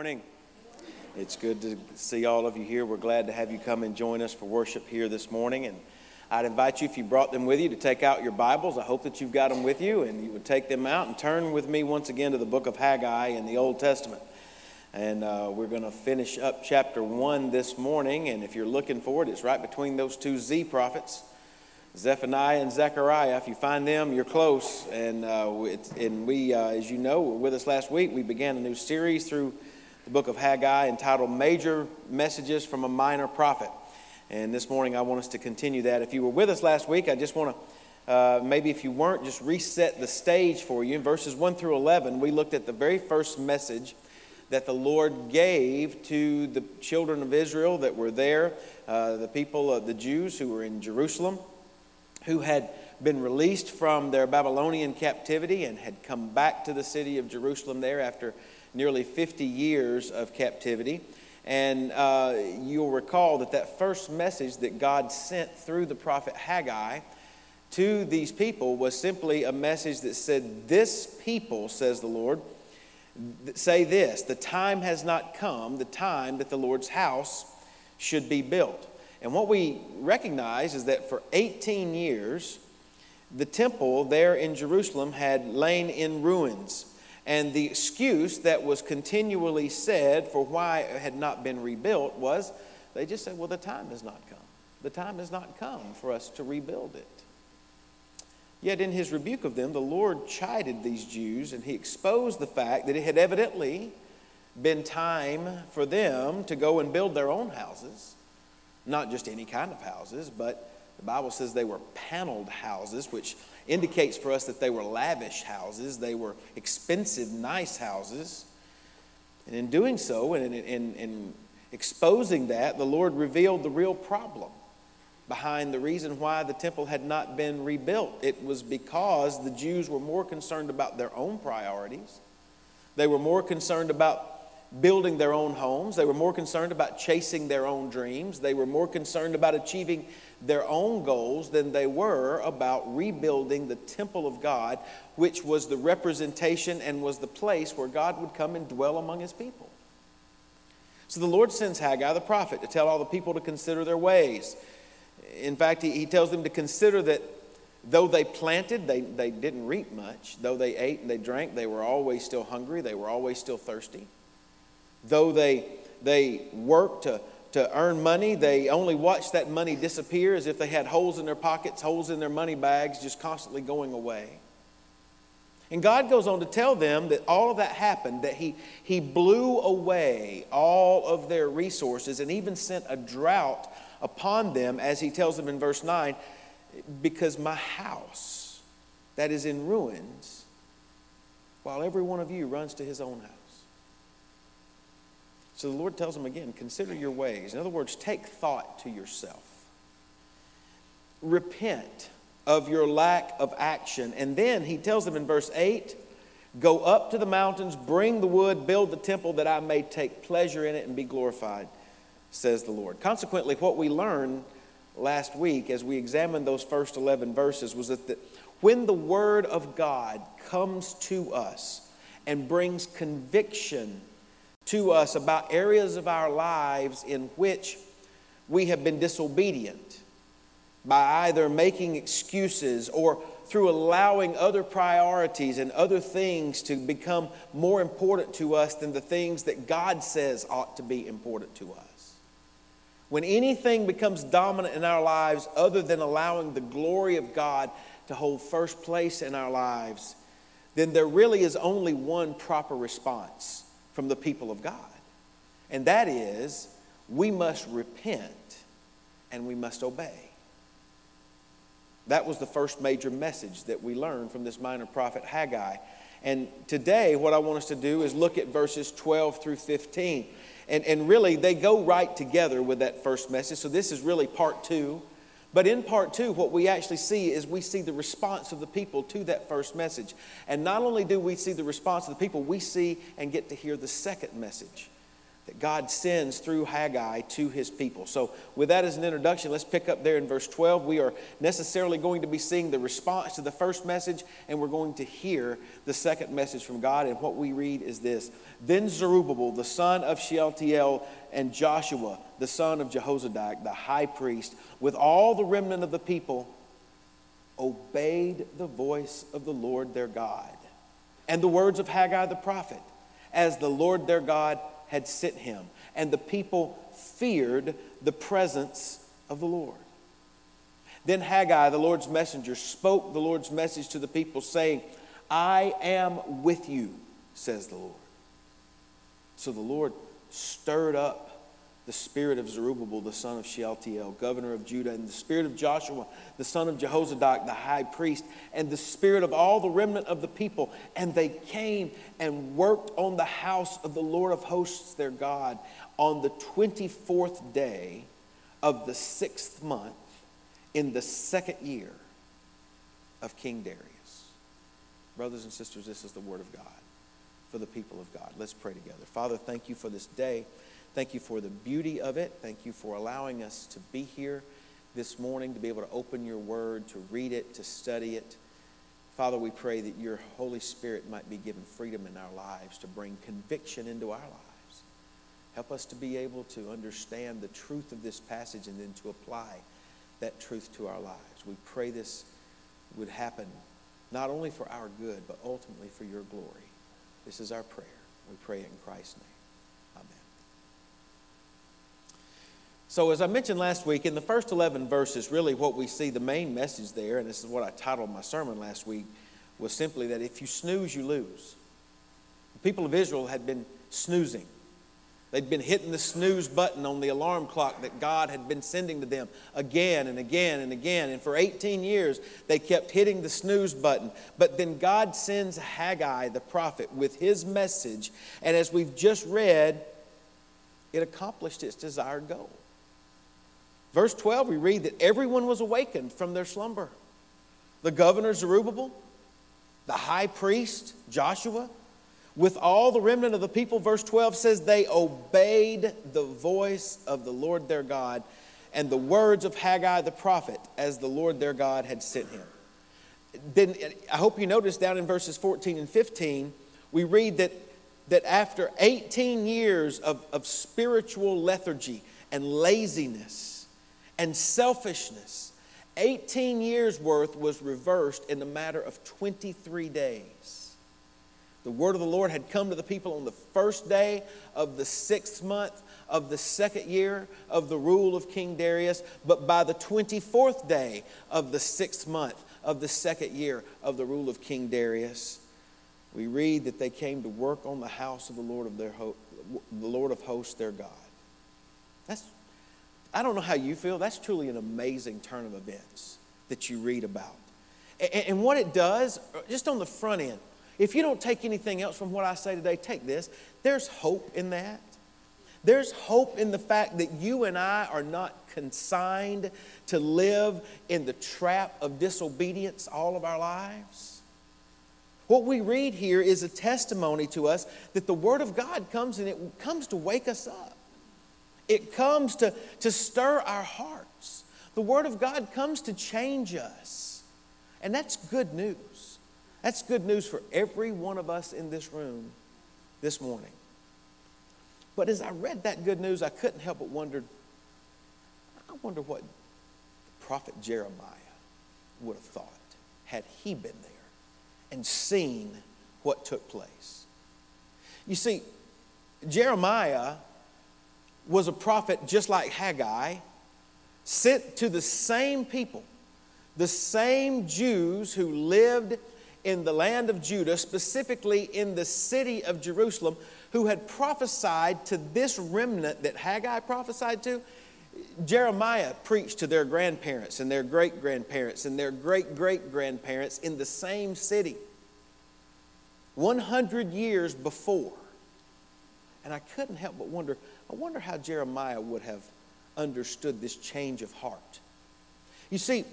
morning. It's good to see all of you here. We're glad to have you come and join us for worship here this morning. And I'd invite you, if you brought them with you, to take out your Bibles. I hope that you've got them with you and you would take them out and turn with me once again to the book of Haggai in the Old Testament. And uh, we're going to finish up chapter 1 this morning. And if you're looking for it, it's right between those two Z prophets. Zephaniah and Zechariah. If you find them, you're close. And, uh, and we, uh, as you know, were with us last week. We began a new series through the book of Haggai entitled Major Messages from a Minor Prophet. And this morning I want us to continue that. If you were with us last week, I just want to, uh, maybe if you weren't, just reset the stage for you. In verses 1 through 11, we looked at the very first message that the Lord gave to the children of Israel that were there, uh, the people of the Jews who were in Jerusalem who had been released from their Babylonian captivity and had come back to the city of Jerusalem there after nearly 50 years of captivity. And uh, you'll recall that that first message that God sent through the prophet Haggai to these people was simply a message that said, This people, says the Lord, say this the time has not come, the time that the Lord's house should be built. And what we recognize is that for 18 years, the temple there in Jerusalem had lain in ruins. And the excuse that was continually said for why it had not been rebuilt was they just said, well, the time has not come. The time has not come for us to rebuild it. Yet, in his rebuke of them, the Lord chided these Jews and he exposed the fact that it had evidently been time for them to go and build their own houses not just any kind of houses, but the Bible says they were paneled houses, which indicates for us that they were lavish houses. They were expensive, nice houses. And in doing so, and in, in, in exposing that, the Lord revealed the real problem behind the reason why the temple had not been rebuilt. It was because the Jews were more concerned about their own priorities. They were more concerned about building their own homes. They were more concerned about chasing their own dreams. They were more concerned about achieving their own goals than they were about rebuilding the temple of God, which was the representation and was the place where God would come and dwell among his people. So the Lord sends Haggai the prophet to tell all the people to consider their ways. In fact, he, he tells them to consider that though they planted, they, they didn't reap much. Though they ate and they drank, they were always still hungry, they were always still thirsty. Though they, they work to, to earn money, they only watch that money disappear as if they had holes in their pockets, holes in their money bags, just constantly going away. And God goes on to tell them that all of that happened, that He, he blew away all of their resources and even sent a drought upon them, as He tells them in verse 9, because my house that is in ruins, while every one of you runs to his own house. So the Lord tells them again consider your ways. In other words, take thought to yourself. Repent of your lack of action. And then he tells them in verse 8 Go up to the mountains, bring the wood, build the temple that I may take pleasure in it and be glorified, says the Lord. Consequently, what we learned last week as we examined those first 11 verses was that the, when the Word of God comes to us and brings conviction to us about areas of our lives in which we have been disobedient by either making excuses or through allowing other priorities and other things to become more important to us than the things that God says ought to be important to us. When anything becomes dominant in our lives other than allowing the glory of God to hold first place in our lives, then there really is only one proper response from the people of God. And that is, we must repent and we must obey. That was the first major message that we learned from this minor prophet Haggai. And today, what I want us to do is look at verses 12 through 15. And, and really, they go right together with that first message. So, this is really part two but in part two, what we actually see is we see the response of the people to that first message. And not only do we see the response of the people, we see and get to hear the second message that God sends through Haggai to his people. So, with that as an introduction, let's pick up there in verse 12. We are necessarily going to be seeing the response to the first message, and we're going to hear the second message from God. And what we read is this Then Zerubbabel, the son of Shealtiel, and Joshua, the son of Jehozadak, the high priest, with all the remnant of the people, obeyed the voice of the Lord their God and the words of Haggai the prophet, as the Lord their God had sent him. And the people feared the presence of the Lord. Then Haggai, the Lord's messenger, spoke the Lord's message to the people, saying, I am with you, says the Lord. So the Lord stirred up the spirit of Zerubbabel, the son of Shealtiel, governor of Judah, and the spirit of Joshua, the son of Jehozadak, the high priest, and the spirit of all the remnant of the people. And they came and worked on the house of the Lord of hosts, their God, on the 24th day of the sixth month in the second year of King Darius. Brothers and sisters, this is the word of God for the people of God. Let's pray together. Father, thank you for this day. Thank you for the beauty of it. Thank you for allowing us to be here this morning, to be able to open your word, to read it, to study it. Father, we pray that your Holy Spirit might be given freedom in our lives to bring conviction into our lives. Help us to be able to understand the truth of this passage and then to apply that truth to our lives. We pray this would happen not only for our good, but ultimately for your glory. This is our prayer. We pray it in Christ's name. So, as I mentioned last week, in the first 11 verses, really what we see, the main message there, and this is what I titled my sermon last week, was simply that if you snooze, you lose. The people of Israel had been snoozing. They'd been hitting the snooze button on the alarm clock that God had been sending to them again and again and again. And for 18 years, they kept hitting the snooze button. But then God sends Haggai, the prophet, with his message. And as we've just read, it accomplished its desired goal. Verse 12, we read that everyone was awakened from their slumber. The governor Zerubbabel, the high priest Joshua, with all the remnant of the people, verse 12 says, they obeyed the voice of the Lord their God and the words of Haggai the prophet as the Lord their God had sent him. Then I hope you notice down in verses 14 and 15, we read that, that after 18 years of, of spiritual lethargy and laziness, and selfishness. 18 years worth was reversed in a matter of 23 days. The word of the Lord had come to the people on the first day of the sixth month of the second year of the rule of King Darius, but by the 24th day of the sixth month of the second year of the rule of King Darius, we read that they came to work on the house of the Lord of their ho- the Lord of hosts their God. That's I don't know how you feel. That's truly an amazing turn of events that you read about. And, what it does, uh, just on the front end, if you don't take anything else from what I say today, take this. There's hope in that. There's hope in the fact that you and I are not consigned to live in the trap of disobedience all of our lives. What we read here is a testimony to us that the Word of God comes and it comes to wake us up. It comes to, to stir our hearts. The Word of God comes to change us. And that's good news. That's good news for every one of us in this room this morning. But as I read that good news, I couldn't help but wonder I wonder what the prophet Jeremiah would have thought had he been there and seen what took place. You see, Jeremiah was a prophet just like Haggai, sent to the same people, the same Jews who lived in the land of Judah, specifically in the city of Jerusalem, who had prophesied to this remnant that Haggai prophesied to. Jeremiah preached to their grandparents and their great grandparents and their great great grandparents in the same city 100 years before. And I couldn't help but wonder I wonder how Jeremiah would have understood this change of heart. You see,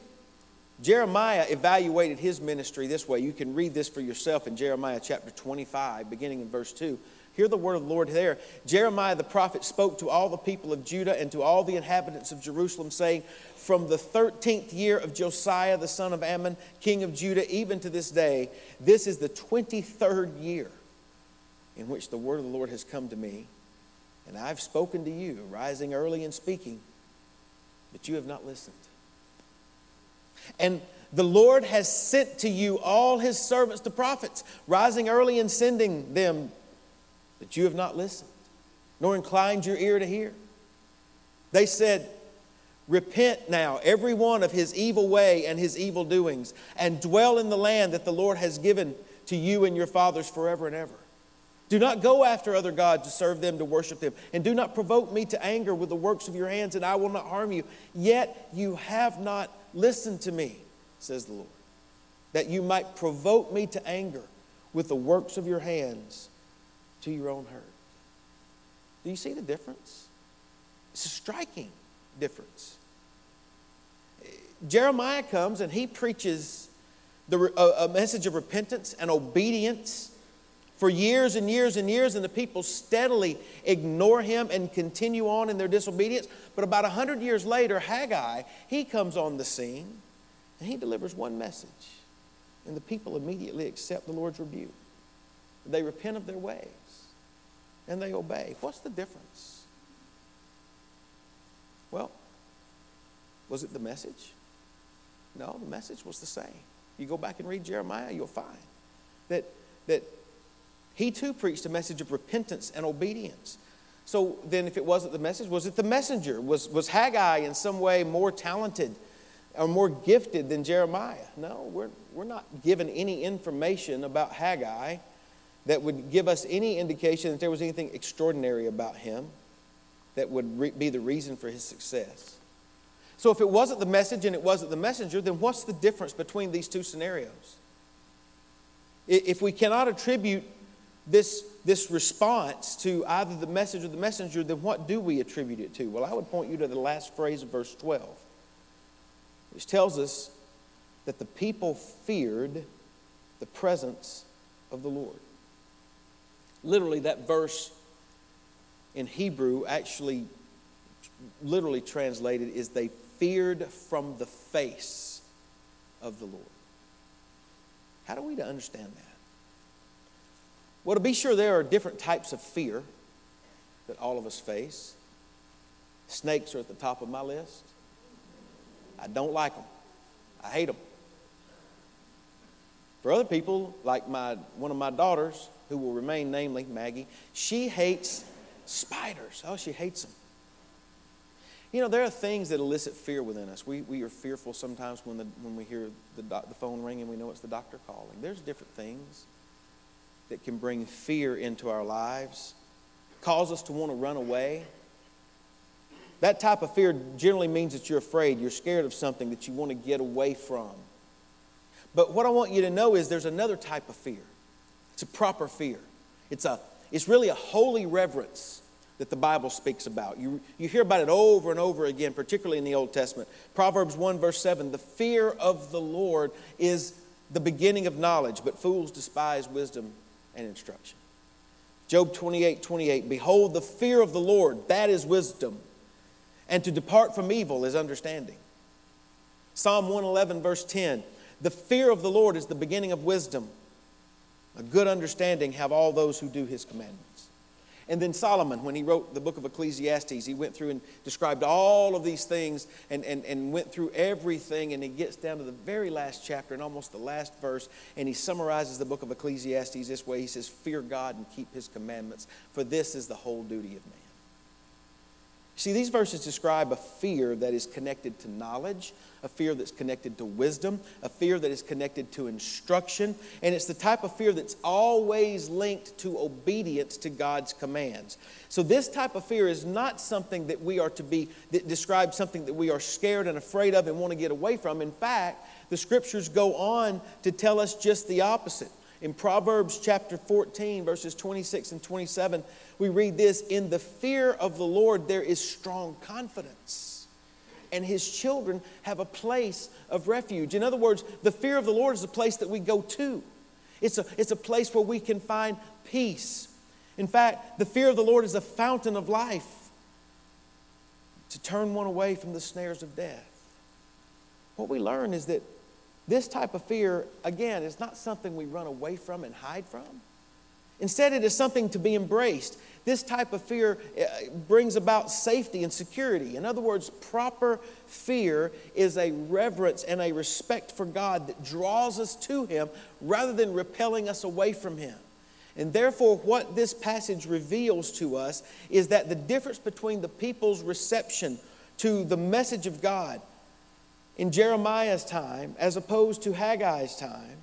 Jeremiah evaluated his ministry this way. You can read this for yourself in Jeremiah chapter 25, beginning in verse 2. Hear the word of the Lord there. Jeremiah the prophet spoke to all the people of Judah and to all the inhabitants of Jerusalem, saying, From the 13th year of Josiah the son of Amon, king of Judah, even to this day, this is the 23rd year in which the word of the Lord has come to me. And I've spoken to you, rising early and speaking, but you have not listened. And the Lord has sent to you all his servants, the prophets, rising early and sending them but you have not listened, nor inclined your ear to hear. They said, Repent now, every one of his evil way and his evil doings, and dwell in the land that the Lord has given to you and your fathers forever and ever. Do not go after other gods to serve them, to worship them, and do not provoke me to anger with the works of your hands, and I will not harm you. Yet you have not listened to me, says the Lord, that you might provoke me to anger with the works of your hands to your own hurt. Do you see the difference? It's a striking difference. Jeremiah comes and he preaches the, a, a message of repentance and obedience for years and years and years, and the people steadily ignore him and continue on in their disobedience. But about 100 years later, Haggai, he comes on the scene and he delivers one message. And the people immediately accept the Lord's rebuke. They repent of their ways and they obey. What's the difference? Well, was it the message? No, the message was the same. You go back and read Jeremiah, you'll find that, that he too preached a message of repentance and obedience. So then, if it wasn't the message, was it the messenger? Was, was Haggai in some way more talented or more gifted than Jeremiah? No, we're, we're not given any information about Haggai that would give us any indication that there was anything extraordinary about him that would re- be the reason for his success. So, if it wasn't the message and it wasn't the messenger, then what's the difference between these two scenarios? If we cannot attribute this, this response to either the message or the messenger, then what do we attribute it to? Well, I would point you to the last phrase of verse 12, which tells us that the people feared the presence of the Lord literally, that verse in Hebrew actually, literally translated, is they feared from the face of the Lord. How do we to understand that? Well, to be sure, there are different types of fear that all of us face. Snakes are at the top of my list. I don't like them. I hate them. For other people, like my, one of my daughters, who will remain namely, Maggie, she hates spiders. Oh, she hates them. You know, there are things that elicit fear within us. We, we are fearful sometimes when, the, when we hear the, the phone ring and we know it's the doctor calling. There's different things that can bring fear into our lives, cause us to want to run away. That type of fear generally means that you're afraid, you're scared of something that you want to get away from. But what I want you to know is there's another type of fear. It's a proper fear. It's, a, it's really a holy reverence that the Bible speaks about. You, you hear about it over and over again, particularly in the Old Testament. Proverbs 1, verse 7 The fear of the Lord is the beginning of knowledge, but fools despise wisdom and instruction. Job 28, 28 Behold, the fear of the Lord, that is wisdom, and to depart from evil is understanding. Psalm 111, verse 10 The fear of the Lord is the beginning of wisdom a good understanding have all those who do his commandments. And then Solomon, when he wrote the book of Ecclesiastes, he went through and described all of these things and, and, and went through everything. And he gets down to the very last chapter and almost the last verse. And he summarizes the book of Ecclesiastes this way He says, Fear God and keep his commandments, for this is the whole duty of man. See, these verses describe a fear that is connected to knowledge, a fear that's connected to wisdom, a fear that is connected to instruction, and it's the type of fear that's always linked to obedience to God's commands. So, this type of fear is not something that we are to be, that describes something that we are scared and afraid of and want to get away from. In fact, the scriptures go on to tell us just the opposite. In Proverbs chapter 14, verses 26 and 27, we read this In the fear of the Lord, there is strong confidence, and his children have a place of refuge. In other words, the fear of the Lord is a place that we go to, it's a, it's a place where we can find peace. In fact, the fear of the Lord is a fountain of life to turn one away from the snares of death. What we learn is that this type of fear, again, is not something we run away from and hide from. Instead, it is something to be embraced. This type of fear uh, brings about safety and security. In other words, proper fear is a reverence and a respect for God that draws us to Him rather than repelling us away from Him. And therefore, what this passage reveals to us is that the difference between the people's reception to the message of God in Jeremiah's time as opposed to Haggai's time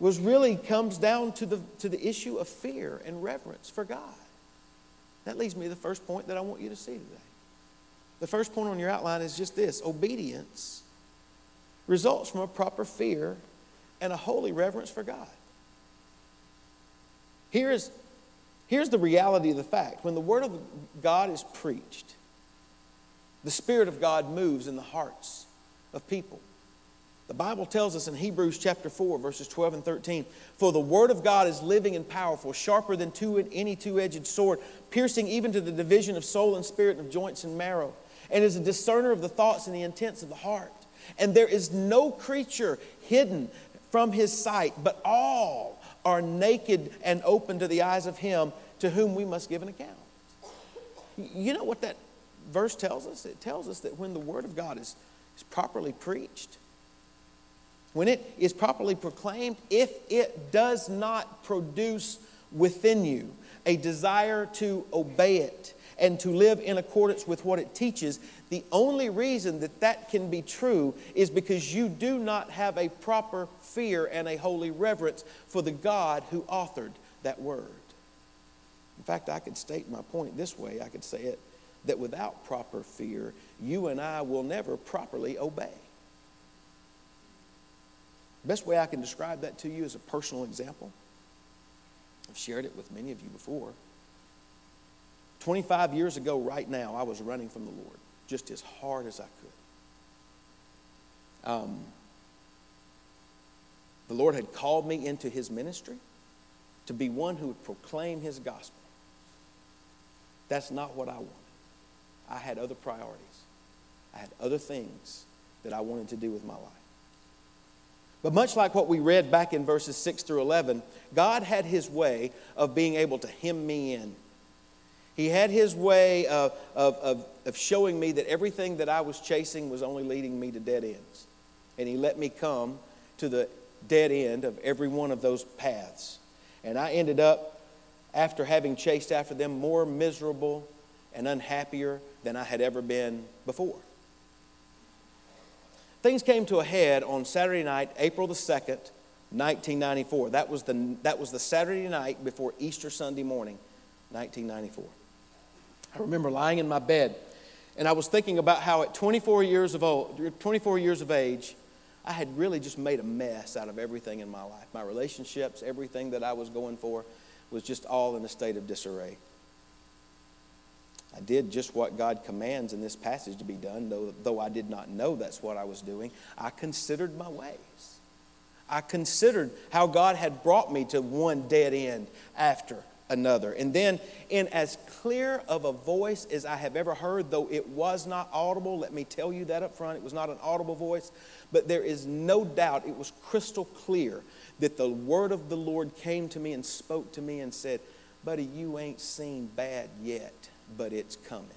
was really comes down to the, to the issue of fear and reverence for God. That leads me to the first point that I want you to see today. The first point on your outline is just this obedience results from a proper fear and a holy reverence for God. Here's, here's the reality of the fact when the Word of God is preached, the Spirit of God moves in the hearts of people. The Bible tells us in Hebrews chapter 4, verses 12 and 13 For the Word of God is living and powerful, sharper than two, any two edged sword, piercing even to the division of soul and spirit, and of joints and marrow, and is a discerner of the thoughts and the intents of the heart. And there is no creature hidden from his sight, but all are naked and open to the eyes of Him to whom we must give an account. You know what that verse tells us? It tells us that when the Word of God is, is properly preached, when it is properly proclaimed, if it does not produce within you a desire to obey it and to live in accordance with what it teaches, the only reason that that can be true is because you do not have a proper fear and a holy reverence for the God who authored that word. In fact, I could state my point this way I could say it that without proper fear, you and I will never properly obey. Best way I can describe that to you is a personal example. I've shared it with many of you before. 25 years ago, right now, I was running from the Lord just as hard as I could. Um, the Lord had called me into his ministry to be one who would proclaim his gospel. That's not what I wanted. I had other priorities, I had other things that I wanted to do with my life. But much like what we read back in verses 6 through 11, God had his way of being able to hem me in. He had his way of, of, of, of showing me that everything that I was chasing was only leading me to dead ends. And he let me come to the dead end of every one of those paths. And I ended up, after having chased after them, more miserable and unhappier than I had ever been before. Things came to a head on Saturday night, April the 2nd, 1994. That was the, that was the Saturday night before Easter Sunday morning, 1994. I remember lying in my bed and I was thinking about how at 24 years of old, 24 years of age, I had really just made a mess out of everything in my life. My relationships, everything that I was going for was just all in a state of disarray. I did just what God commands in this passage to be done, though, though I did not know that's what I was doing. I considered my ways. I considered how God had brought me to one dead end after another. And then, in as clear of a voice as I have ever heard, though it was not audible, let me tell you that up front, it was not an audible voice, but there is no doubt it was crystal clear that the word of the Lord came to me and spoke to me and said, Buddy, you ain't seen bad yet, but it's coming.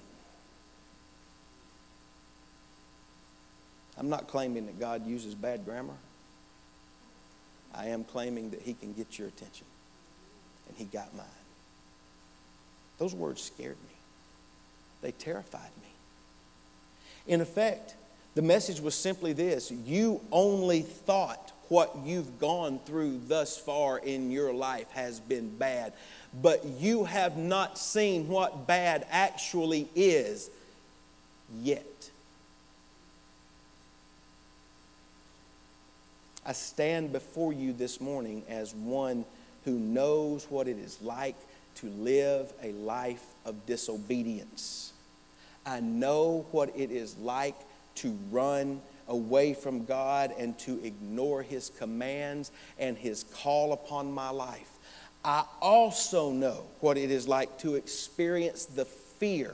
I'm not claiming that God uses bad grammar. I am claiming that He can get your attention. And He got mine. Those words scared me, they terrified me. In effect, the message was simply this you only thought what you've gone through thus far in your life has been bad, but you have not seen what bad actually is yet. I stand before you this morning as one who knows what it is like to live a life of disobedience. I know what it is like to run away from God and to ignore His commands and His call upon my life. I also know what it is like to experience the fear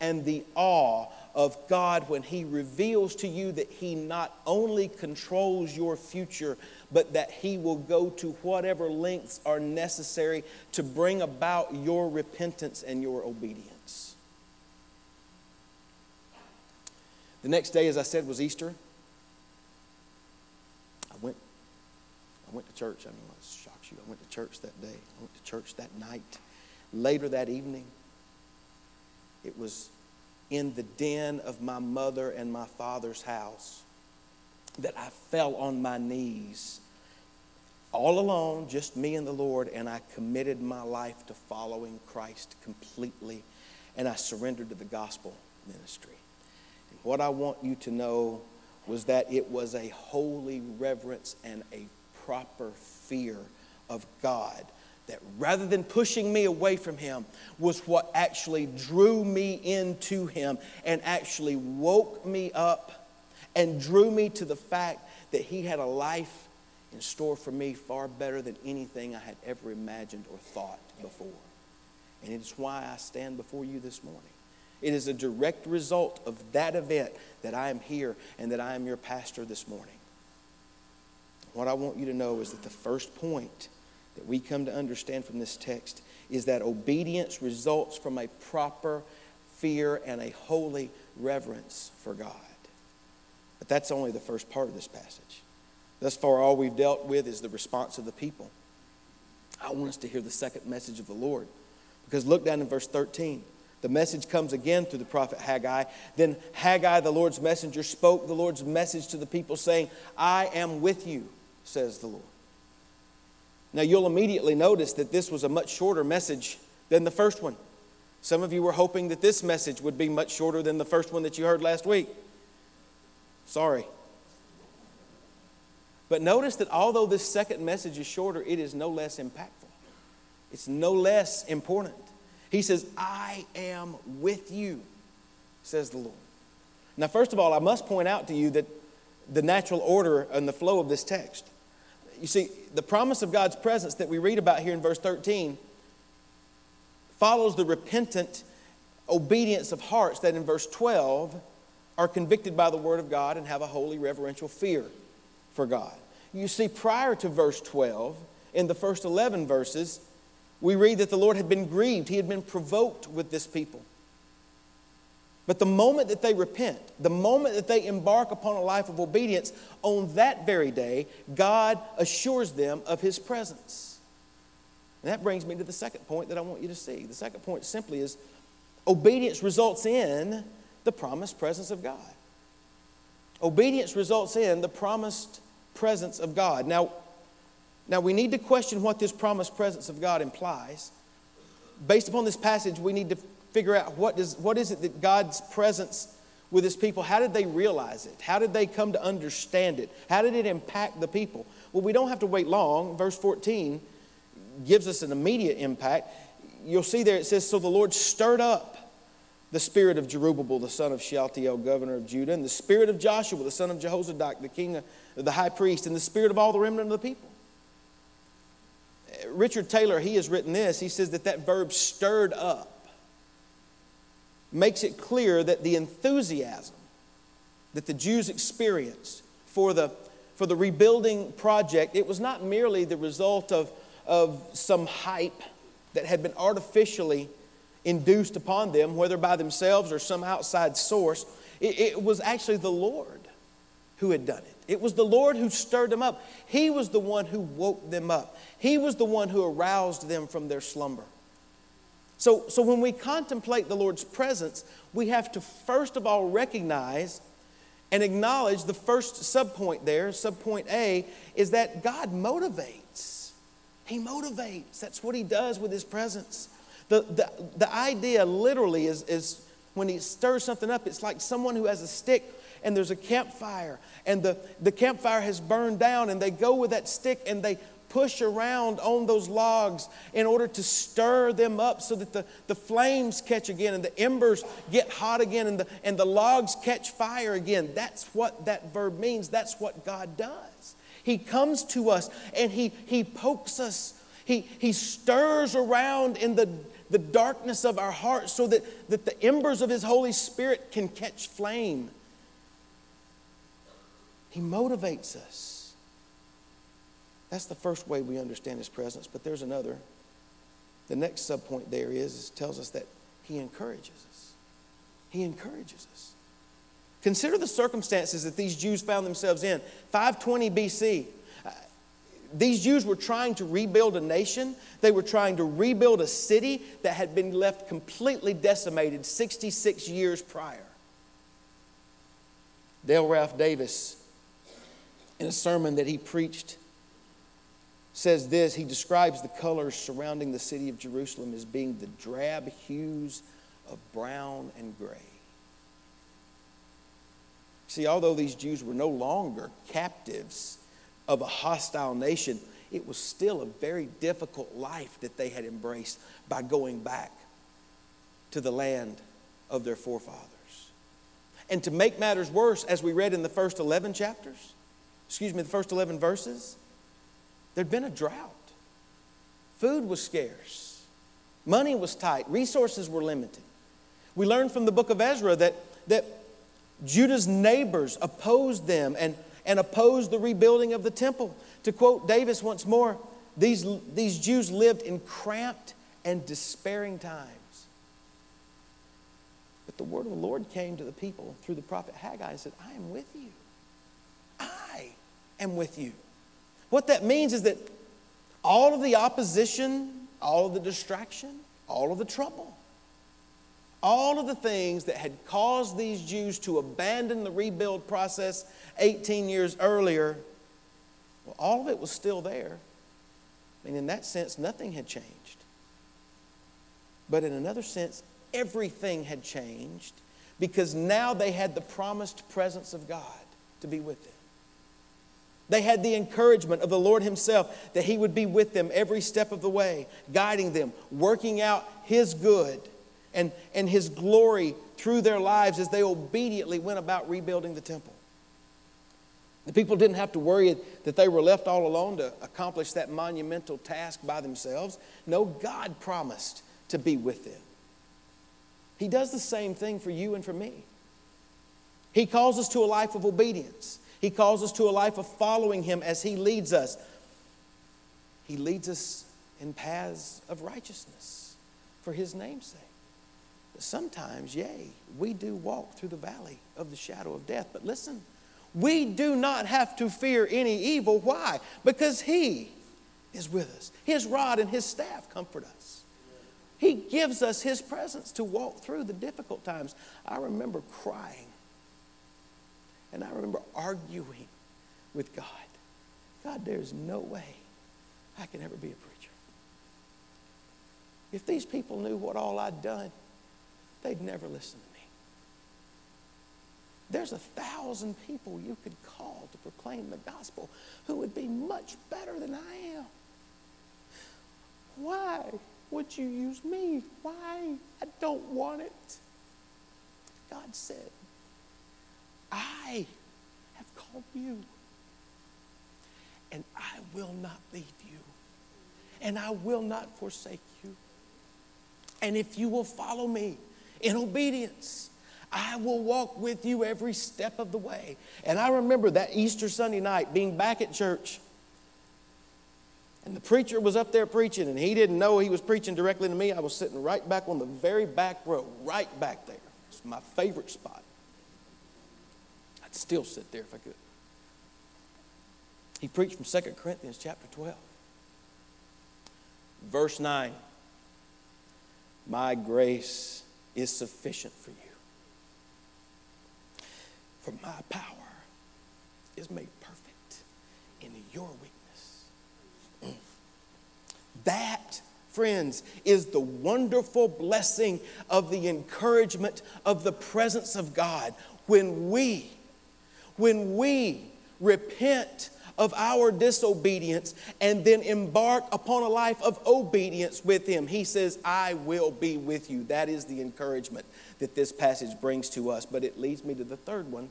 and the awe of God when He reveals to you that He not only controls your future, but that He will go to whatever lengths are necessary to bring about your repentance and your obedience. The next day, as I said, was Easter. I went, I went to church. I know it shocks you. I went to church that day. I went to church that night. Later that evening, it was in the den of my mother and my father's house that I fell on my knees all alone, just me and the Lord, and I committed my life to following Christ completely, and I surrendered to the gospel ministry. And what I want you to know was that it was a holy reverence and a proper fear of God that rather than pushing me away from him was what actually drew me into him and actually woke me up and drew me to the fact that he had a life in store for me far better than anything I had ever imagined or thought before. And it is why I stand before you this morning. It is a direct result of that event that I am here and that I am your pastor this morning. What I want you to know is that the first point that we come to understand from this text is that obedience results from a proper fear and a holy reverence for God. But that's only the first part of this passage. Thus far, all we've dealt with is the response of the people. I want us to hear the second message of the Lord. Because look down in verse 13. The message comes again through the prophet Haggai. Then Haggai, the Lord's messenger, spoke the Lord's message to the people, saying, I am with you, says the Lord. Now, you'll immediately notice that this was a much shorter message than the first one. Some of you were hoping that this message would be much shorter than the first one that you heard last week. Sorry. But notice that although this second message is shorter, it is no less impactful. It's no less important. He says, I am with you, says the Lord. Now, first of all, I must point out to you that the natural order and the flow of this text. You see, the promise of God's presence that we read about here in verse 13 follows the repentant obedience of hearts that in verse 12 are convicted by the word of God and have a holy reverential fear for God. You see, prior to verse 12, in the first 11 verses, we read that the Lord had been grieved, he had been provoked with this people. But the moment that they repent, the moment that they embark upon a life of obedience, on that very day, God assures them of his presence. And that brings me to the second point that I want you to see. The second point simply is obedience results in the promised presence of God. Obedience results in the promised presence of God. Now, now we need to question what this promised presence of God implies. Based upon this passage, we need to figure out what, does, what is it that God's presence with his people, how did they realize it? How did they come to understand it? How did it impact the people? Well, we don't have to wait long. Verse 14 gives us an immediate impact. You'll see there it says, So the Lord stirred up the spirit of Zerubbabel, the son of Shealtiel, governor of Judah, and the spirit of Joshua, the son of Jehozadak, the king of the high priest, and the spirit of all the remnant of the people. Richard Taylor, he has written this. He says that that verb stirred up makes it clear that the enthusiasm that the Jews experienced for the, for the rebuilding project, it was not merely the result of, of some hype that had been artificially induced upon them, whether by themselves or some outside source. It, it was actually the Lord who had done it. It was the Lord who stirred them up. He was the one who woke them up. He was the one who aroused them from their slumber. So, so when we contemplate the Lord's presence, we have to first of all recognize and acknowledge the first subpoint there, subpoint A, is that God motivates. He motivates. That's what He does with His presence. The, the, the idea literally is, is when He stirs something up, it's like someone who has a stick and there's a campfire and the, the campfire has burned down and they go with that stick and they push around on those logs in order to stir them up so that the, the flames catch again and the embers get hot again and the, and the logs catch fire again. That's what that verb means. That's what God does. He comes to us and he, he pokes us He, he stirs around in the, the darkness of our hearts so that, that the embers of His Holy Spirit can catch flame. He motivates us. That's the first way we understand His presence, but there's another. The next subpoint there is, is tells us that He encourages us. He encourages us. Consider the circumstances that these Jews found themselves in. 520 BC, uh, these Jews were trying to rebuild a nation. They were trying to rebuild a city that had been left completely decimated 66 years prior. Dale Ralph Davis, in a sermon that he preached, says this he describes the colors surrounding the city of Jerusalem as being the drab hues of brown and gray. See, although these Jews were no longer captives of a hostile nation, it was still a very difficult life that they had embraced by going back to the land of their forefathers. And to make matters worse, as we read in the first 11 chapters, excuse me, the first 11 verses, there'd been a drought. Food was scarce, money was tight, resources were limited. We learn from the book of Ezra that, that Judah's neighbors opposed them and and opposed the rebuilding of the temple. To quote Davis once more, these, these Jews lived in cramped and despairing times. But the word of the Lord came to the people through the prophet Haggai and said, I am with you. I am with you. What that means is that all of the opposition, all of the distraction, all of the trouble, all of the things that had caused these Jews to abandon the rebuild process 18 years earlier, well, all of it was still there. And in that sense, nothing had changed. But in another sense, everything had changed because now they had the promised presence of God to be with them. They had the encouragement of the Lord Himself that He would be with them every step of the way, guiding them, working out His good and, and His glory through their lives as they obediently went about rebuilding the temple. The people didn't have to worry that they were left all alone to accomplish that monumental task by themselves. No, God promised to be with them. He does the same thing for you and for me. He calls us to a life of obedience. He calls us to a life of following Him as He leads us. He leads us in paths of righteousness for His name's namesake. Sometimes, yea, we do walk through the valley of the shadow of death. But listen, we do not have to fear any evil. Why? Because He is with us. His rod and His staff comfort us. He gives us His presence to walk through the difficult times. I remember crying and I remember arguing with God. God, there's no way I can ever be a preacher. If these people knew what all I'd done, they'd never listen to me. There's a thousand people you could call to proclaim the gospel who would be much better than I am. Why would you use me? Why? I don't want it. God said, I have called you, and I will not leave you, and I will not forsake you. And if you will follow me, in obedience. I will walk with you every step of the way. And I remember that Easter Sunday night being back at church. And the preacher was up there preaching, and he didn't know he was preaching directly to me. I was sitting right back on the very back row, right back there. It's my favorite spot. I'd still sit there if I could. He preached from 2 Corinthians chapter 12, verse 9. My grace is sufficient for you. For my power is made perfect in your weakness. Mm. That, friends, is the wonderful blessing of the encouragement of the presence of God when we, when we repent of our disobedience and then embark upon a life of obedience with Him. He says, I will be with you. That is the encouragement that this passage brings to us. But it leads me to the third one.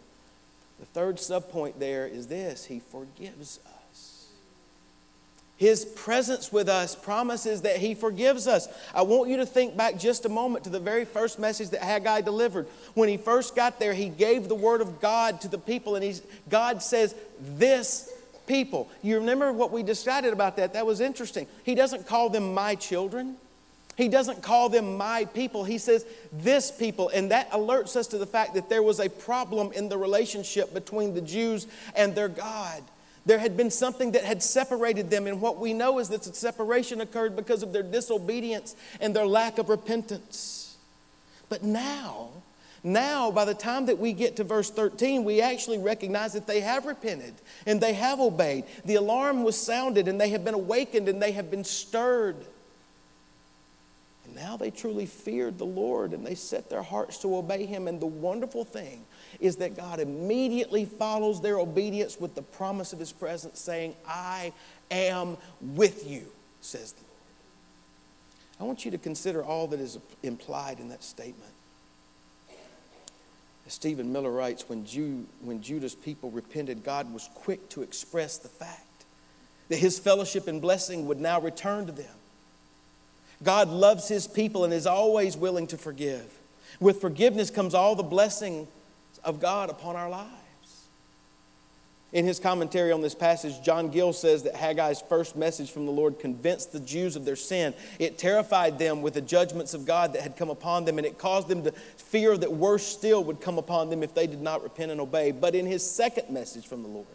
The third subpoint there is this He forgives. His presence with us promises that He forgives us. I want you to think back just a moment to the very first message that Haggai delivered. When he first got there, he gave the word of God to the people, and he's, God says, This people. You remember what we decided about that? That was interesting. He doesn't call them my children. He doesn't call them my people. He says this people. And that alerts us to the fact that there was a problem in the relationship between the Jews and their God. There had been something that had separated them, and what we know is that the separation occurred because of their disobedience and their lack of repentance. But now, now, by the time that we get to verse 13, we actually recognize that they have repented and they have obeyed. The alarm was sounded and they have been awakened and they have been stirred. And now they truly feared the Lord and they set their hearts to obey Him. And the wonderful thing is that God immediately follows their obedience with the promise of his presence, saying, I am with you, says the Lord. I want you to consider all that is implied in that statement. As Stephen Miller writes, when, Jew, when Judah's people repented, God was quick to express the fact that his fellowship and blessing would now return to them. God loves his people and is always willing to forgive. With forgiveness comes all the blessing of God upon our lives. In his commentary on this passage, John Gill says that Haggai's first message from the Lord convinced the Jews of their sin. It terrified them with the judgments of God that had come upon them, and it caused them to fear that worse still would come upon them if they did not repent and obey. But in his second message from the Lord,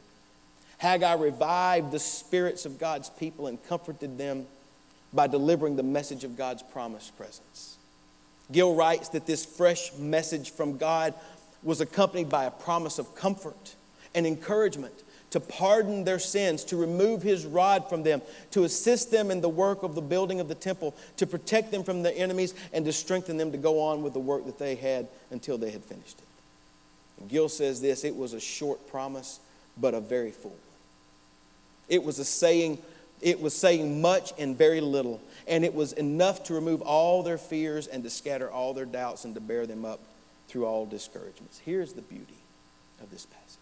Haggai revived the spirits of God's people and comforted them by delivering the message of God's promised presence. Gill writes that this fresh message from God was accompanied by a promise of comfort and encouragement to pardon their sins, to remove his rod from them, to assist them in the work of the building of the temple, to protect them from their enemies, and to strengthen them to go on with the work that they had until they had finished it. And Gill says this it was a short promise, but a very full one. It was a saying, it was saying much and very little, and it was enough to remove all their fears and to scatter all their doubts and to bear them up through all discouragements. Here's the beauty of this passage.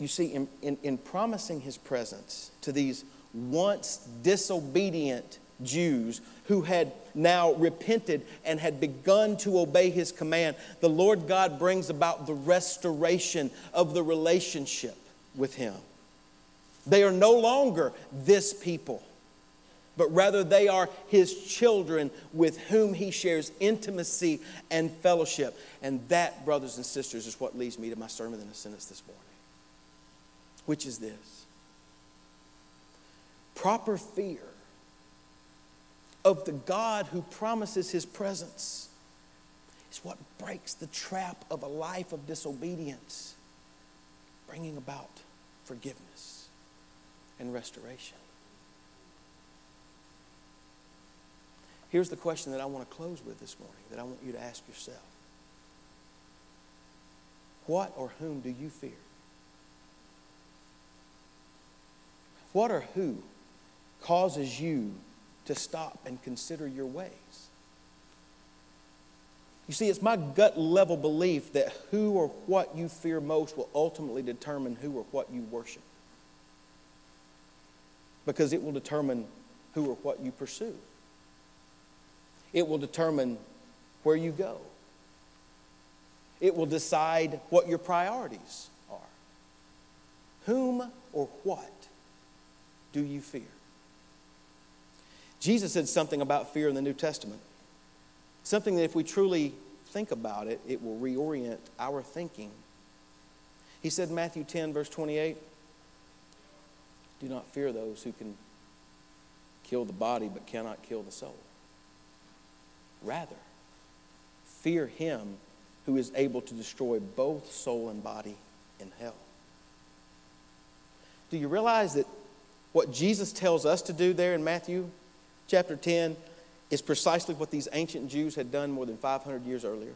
You see, in, in, in, promising his presence to these once disobedient Jews who had now repented and had begun to obey his command, the Lord God brings about the restoration of the relationship with him. They are no longer this people but rather they are his children with whom he shares intimacy and fellowship. And that, brothers and sisters, is what leads me to my sermon in a sentence this morning, which is this proper fear of the God who promises his presence is what breaks the trap of a life of disobedience, bringing about forgiveness and restoration. Here's the question that I want to close with this morning that I want you to ask yourself What or whom do you fear? What or who causes you to stop and consider your ways? You see, it's my gut level belief that who or what you fear most will ultimately determine who or what you worship. Because it will determine who or what you pursue. It will determine where you go. It will decide what your priorities are. Whom or what do you fear? Jesus said something about fear in the New Testament. Something that, if we truly think about it, it will reorient our thinking. He said, Matthew 10, verse 28, Do not fear those who can kill the body but cannot kill the soul. Rather, fear him who is able to destroy both soul and body in hell. Do you realize that what Jesus tells us to do there in Matthew chapter 10 is precisely what these ancient Jews had done more than 500 years earlier?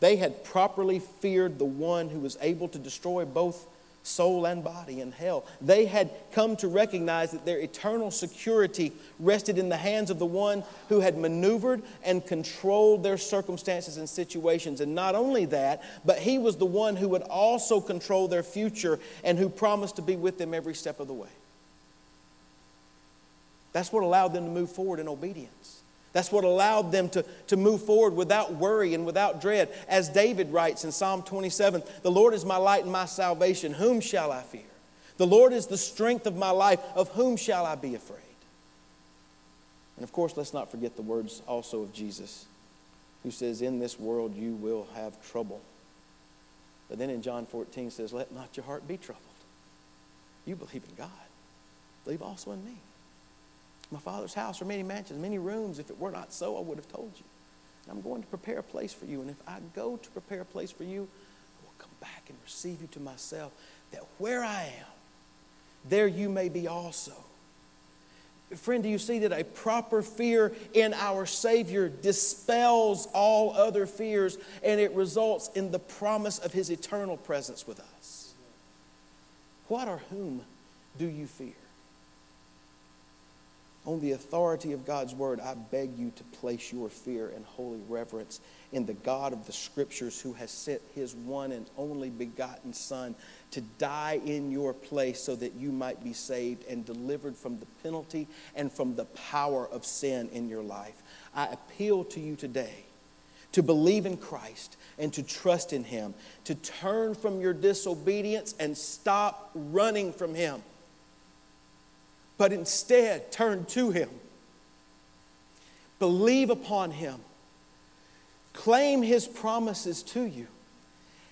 They had properly feared the one who was able to destroy both soul and body in hell. They had come to recognize that their eternal security rested in the hands of the one who had maneuvered and controlled their circumstances and situations. And not only that, but he was the one who would also control their future and who promised to be with them every step of the way. That's what allowed them to move forward in obedience. That's what allowed them to, to move forward without worry and without dread. As David writes in Psalm 27 The Lord is my light and my salvation. Whom shall I fear? The Lord is the strength of my life. Of whom shall I be afraid? And of course, let's not forget the words also of Jesus, who says, In this world you will have trouble. But then in John 14 says, Let not your heart be troubled. You believe in God, believe also in me. My father's house are many mansions, many rooms. If it were not so, I would have told you. And I'm going to prepare a place for you. And if I go to prepare a place for you, I will come back and receive you to myself, that where I am, there you may be also. Friend, do you see that a proper fear in our Savior dispels all other fears and it results in the promise of His eternal presence with us? What or whom do you fear? On the authority of God's word, I beg you to place your fear and holy reverence in the God of the scriptures who has sent his one and only begotten Son to die in your place so that you might be saved and delivered from the penalty and from the power of sin in your life. I appeal to you today to believe in Christ and to trust in him, to turn from your disobedience and stop running from him but instead turn to Him. Believe upon Him. Claim His promises to you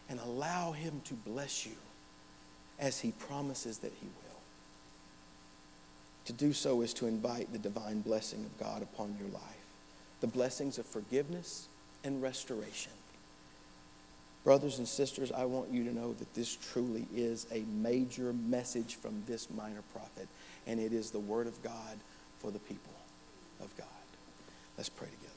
and allow Him to bless you as He promises that He will. To do so is to invite the divine blessing of God upon your life, the blessings of forgiveness and restoration. Brothers and sisters, I want you to know that this truly is a major message from this minor prophet and it is the Word of God for the people of God. Let's pray together.